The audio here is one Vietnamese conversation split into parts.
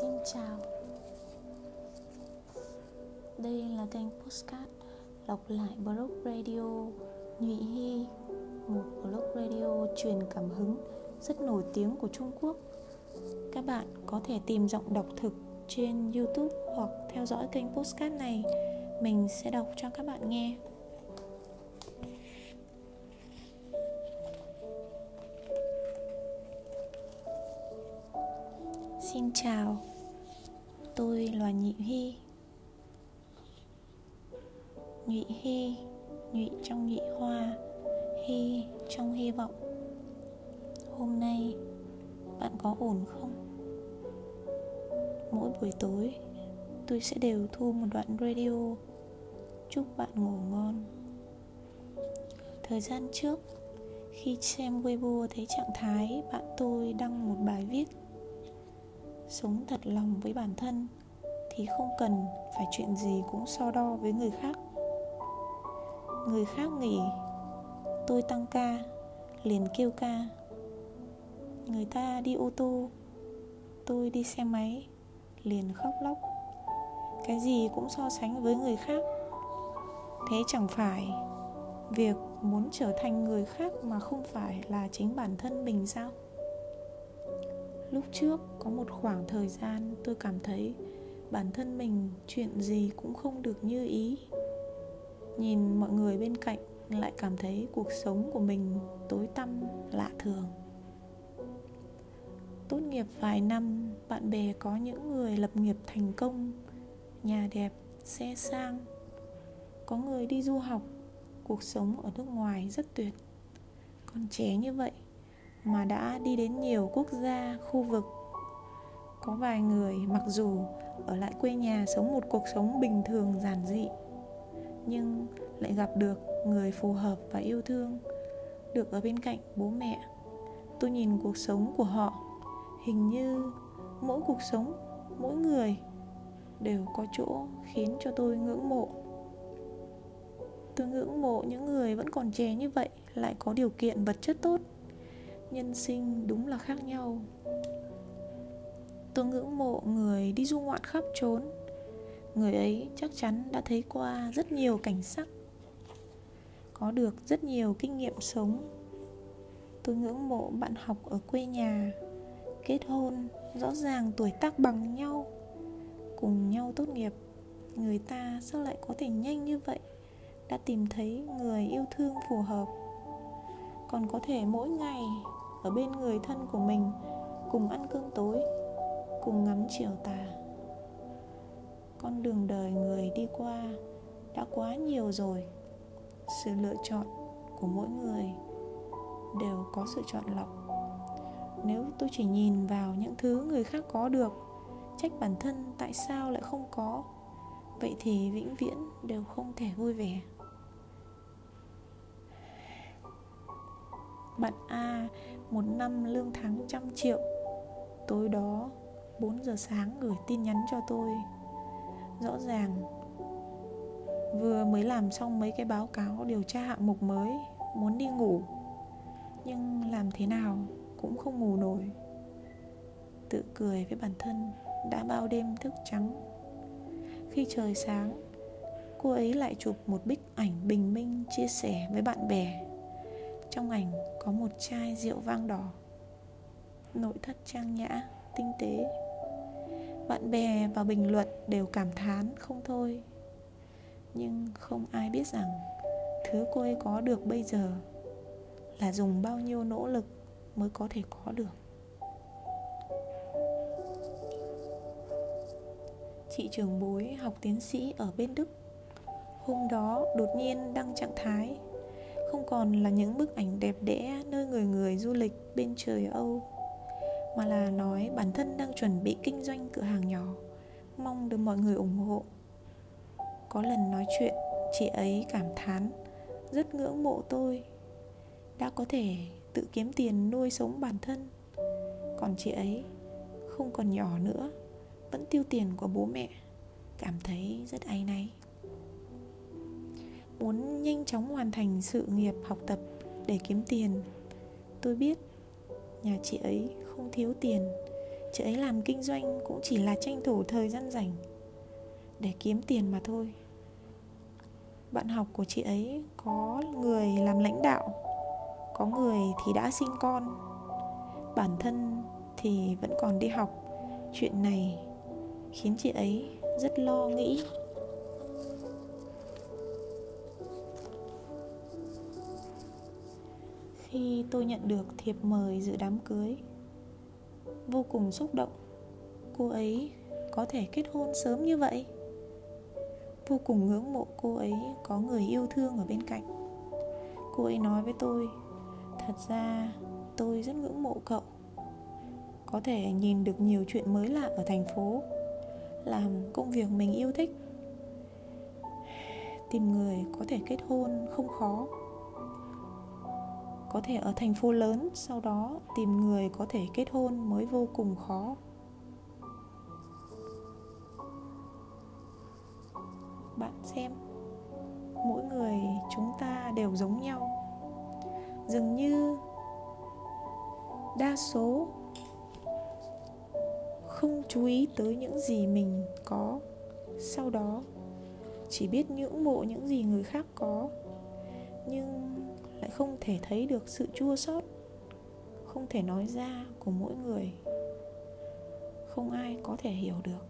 Xin chào. Đây là kênh Postcard Lọc lại blog radio Nhụy Hy Một blog radio truyền cảm hứng Rất nổi tiếng của Trung Quốc. Các bạn có thể tìm giọng đọc thực trên Youtube Hoặc theo dõi kênh Postcard này. Mình sẽ đọc cho các bạn nghe. Chào. Tôi là Nhị Hy. Nhụy Hy Nhụy trong nhụy hoa, Hy trong hy vọng. Hôm nay, Bạn có ổn không? Mỗi buổi tối, Tôi sẽ đều thu một đoạn radio Chúc bạn ngủ ngon. Thời gian trước, Khi xem Weibo thấy trạng thái Bạn tôi đăng một bài viết sống thật lòng với bản thân thì không cần phải chuyện gì cũng so đo với người khác. Người khác nghỉ, tôi tăng ca, liền kêu ca. Người ta đi ô tô, tôi đi xe máy, liền khóc lóc. Cái gì cũng so sánh với người khác. Thế chẳng phải việc muốn trở thành người khác mà không phải là chính bản thân mình sao? Lúc trước có một khoảng thời gian tôi cảm thấy bản thân mình chuyện gì cũng không được như ý. Nhìn mọi người bên cạnh lại cảm thấy cuộc sống của mình tối tăm, lạ thường. Tốt nghiệp vài năm, bạn bè có những người lập nghiệp thành công, nhà đẹp, xe sang. Có người đi du học, cuộc sống ở nước ngoài rất tuyệt. Còn trẻ như vậy mà đã đi đến nhiều quốc gia, khu vực. Có vài người, mặc dù ở lại quê nhà sống một cuộc sống bình thường, giản dị, nhưng lại gặp được người phù hợp và yêu thương. Được ở bên cạnh bố mẹ, tôi nhìn cuộc sống của họ. Hình như mỗi cuộc sống, mỗi người đều có chỗ khiến cho tôi ngưỡng mộ. Tôi ngưỡng mộ những người vẫn còn trẻ như vậy, lại có điều kiện, vật chất tốt nhân sinh đúng là khác nhau. Tôi ngưỡng mộ người đi du ngoạn khắp trốn người ấy chắc chắn đã thấy qua rất nhiều cảnh sắc, có được rất nhiều kinh nghiệm sống. Tôi ngưỡng mộ bạn học ở quê nhà, kết hôn rõ ràng tuổi tác bằng nhau, cùng nhau tốt nghiệp. Người ta sao lại có thể nhanh như vậy? Đã tìm thấy người yêu thương phù hợp. Còn có thể mỗi ngày ở bên người thân của mình, cùng ăn cơm tối, cùng ngắm chiều tà. Con đường đời người đi qua đã quá nhiều rồi. Sự lựa chọn của mỗi người đều có sự chọn lọc. Nếu tôi chỉ nhìn vào những thứ người khác có được, trách bản thân tại sao lại không có, vậy thì vĩnh viễn đều không thể vui vẻ. Bạn a một năm lương tháng trăm triệu. Tối đó 4 giờ sáng gửi tin nhắn cho tôi. Rõ ràng, vừa mới làm xong mấy cái báo cáo điều tra hạng mục mới, muốn đi ngủ. Nhưng làm thế nào cũng không ngủ nổi. Tự cười với bản thân, đã bao đêm thức trắng. Khi trời sáng, cô ấy lại chụp một bức ảnh bình minh chia sẻ với bạn bè trong ảnh có một chai rượu vang đỏ. Nội thất trang nhã, tinh tế. Bạn bè và bình luận đều cảm thán không thôi. Nhưng không ai biết rằng thứ cô ấy có được bây giờ là dùng bao nhiêu nỗ lực mới có thể có được. Chị trường bối học tiến sĩ ở bên đức. Hôm đó đột nhiên đăng trạng thái không còn là những bức ảnh đẹp đẽ nơi người người du lịch bên trời Âu, mà là nói bản thân đang chuẩn bị kinh doanh cửa hàng nhỏ, mong được mọi người ủng hộ. Có lần nói chuyện, chị ấy cảm thán, rất ngưỡng mộ tôi, đã có thể tự kiếm tiền nuôi sống bản thân. Còn chị ấy, không còn nhỏ nữa, vẫn tiêu tiền của bố mẹ. Cảm thấy rất áy náy muốn nhanh chóng hoàn thành sự nghiệp học tập để kiếm tiền. Tôi biết, nhà chị ấy không thiếu tiền. Chị ấy làm kinh doanh cũng chỉ là tranh thủ thời gian rảnh để kiếm tiền mà thôi. Bạn học của chị ấy có người làm lãnh đạo, có người thì đã sinh con. Bản thân thì vẫn còn đi học. Chuyện này khiến chị ấy rất lo nghĩ. Khi tôi nhận được thiệp mời dự đám cưới. Vô cùng xúc động, cô ấy có thể kết hôn sớm như vậy. Vô cùng ngưỡng mộ cô ấy có người yêu thương ở bên cạnh. Cô ấy nói với tôi, thật ra tôi rất ngưỡng mộ cậu. Có thể nhìn được nhiều chuyện mới lạ ở thành phố, làm công việc mình yêu thích. Tìm người có thể kết hôn không khó có thể ở thành phố lớn, sau đó tìm người có thể kết hôn mới vô cùng khó. Bạn xem, mỗi người chúng ta đều giống nhau. Dường như đa số không chú ý tới những gì mình có. Sau đó, chỉ biết ngưỡng mộ những gì người khác có. Nhưng lại không thể thấy được sự chua xót, không thể nói ra của mỗi người. Không ai có thể hiểu được.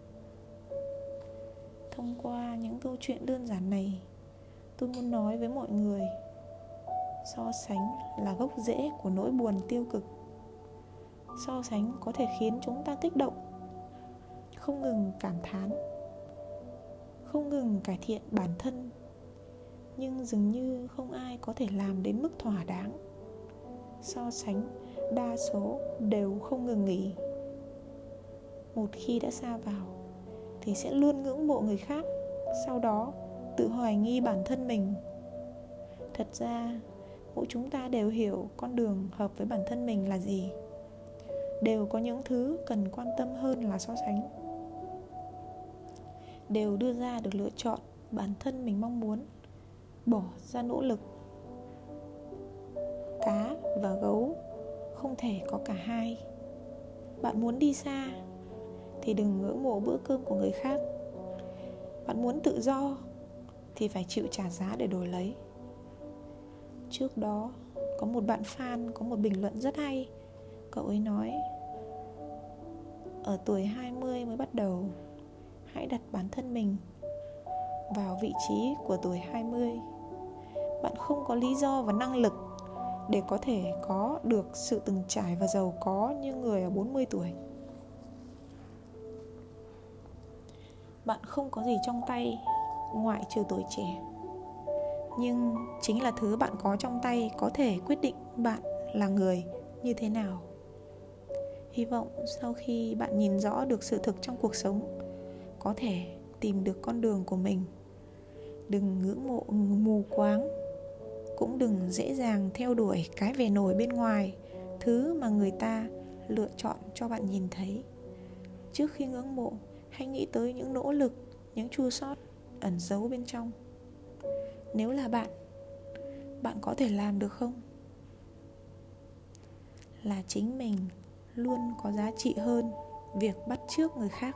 Thông qua những câu chuyện đơn giản này, tôi muốn nói với mọi người, so sánh là gốc rễ của nỗi buồn tiêu cực. So sánh có thể khiến chúng ta kích động, không ngừng cảm thán, không ngừng cải thiện bản thân nhưng dường như không ai có thể làm đến mức thỏa đáng. So sánh, đa số đều không ngừng nghỉ. Một khi đã xa vào, thì sẽ luôn ngưỡng mộ người khác, sau đó tự hoài nghi bản thân mình. Thật ra, mỗi chúng ta đều hiểu con đường hợp với bản thân mình là gì. Đều có những thứ cần quan tâm hơn là so sánh. Đều đưa ra được lựa chọn bản thân mình mong muốn bỏ ra nỗ lực. Cá và gấu không thể có cả hai. Bạn muốn đi xa thì đừng ngưỡng mộ bữa cơm của người khác. Bạn muốn tự do thì phải chịu trả giá để đổi lấy. Trước đó, có một bạn fan có một bình luận rất hay. Cậu ấy nói, ở tuổi 20 mới bắt đầu, hãy đặt bản thân mình vào vị trí của tuổi 20 bạn không có lý do và năng lực để có thể có được sự từng trải và giàu có như người ở 40 tuổi. Bạn không có gì trong tay ngoại trừ tuổi trẻ. Nhưng chính là thứ bạn có trong tay có thể quyết định bạn là người như thế nào. Hy vọng sau khi bạn nhìn rõ được sự thực trong cuộc sống, có thể tìm được con đường của mình. Đừng ngưỡng mộ mù quáng cũng đừng dễ dàng theo đuổi cái vẻ nổi bên ngoài, thứ mà người ta lựa chọn cho bạn nhìn thấy. Trước khi ngưỡng mộ, hãy nghĩ tới những nỗ lực, những chua sót, ẩn giấu bên trong. Nếu là bạn bạn có thể làm được không? Là chính mình luôn có giá trị hơn việc bắt chước người khác.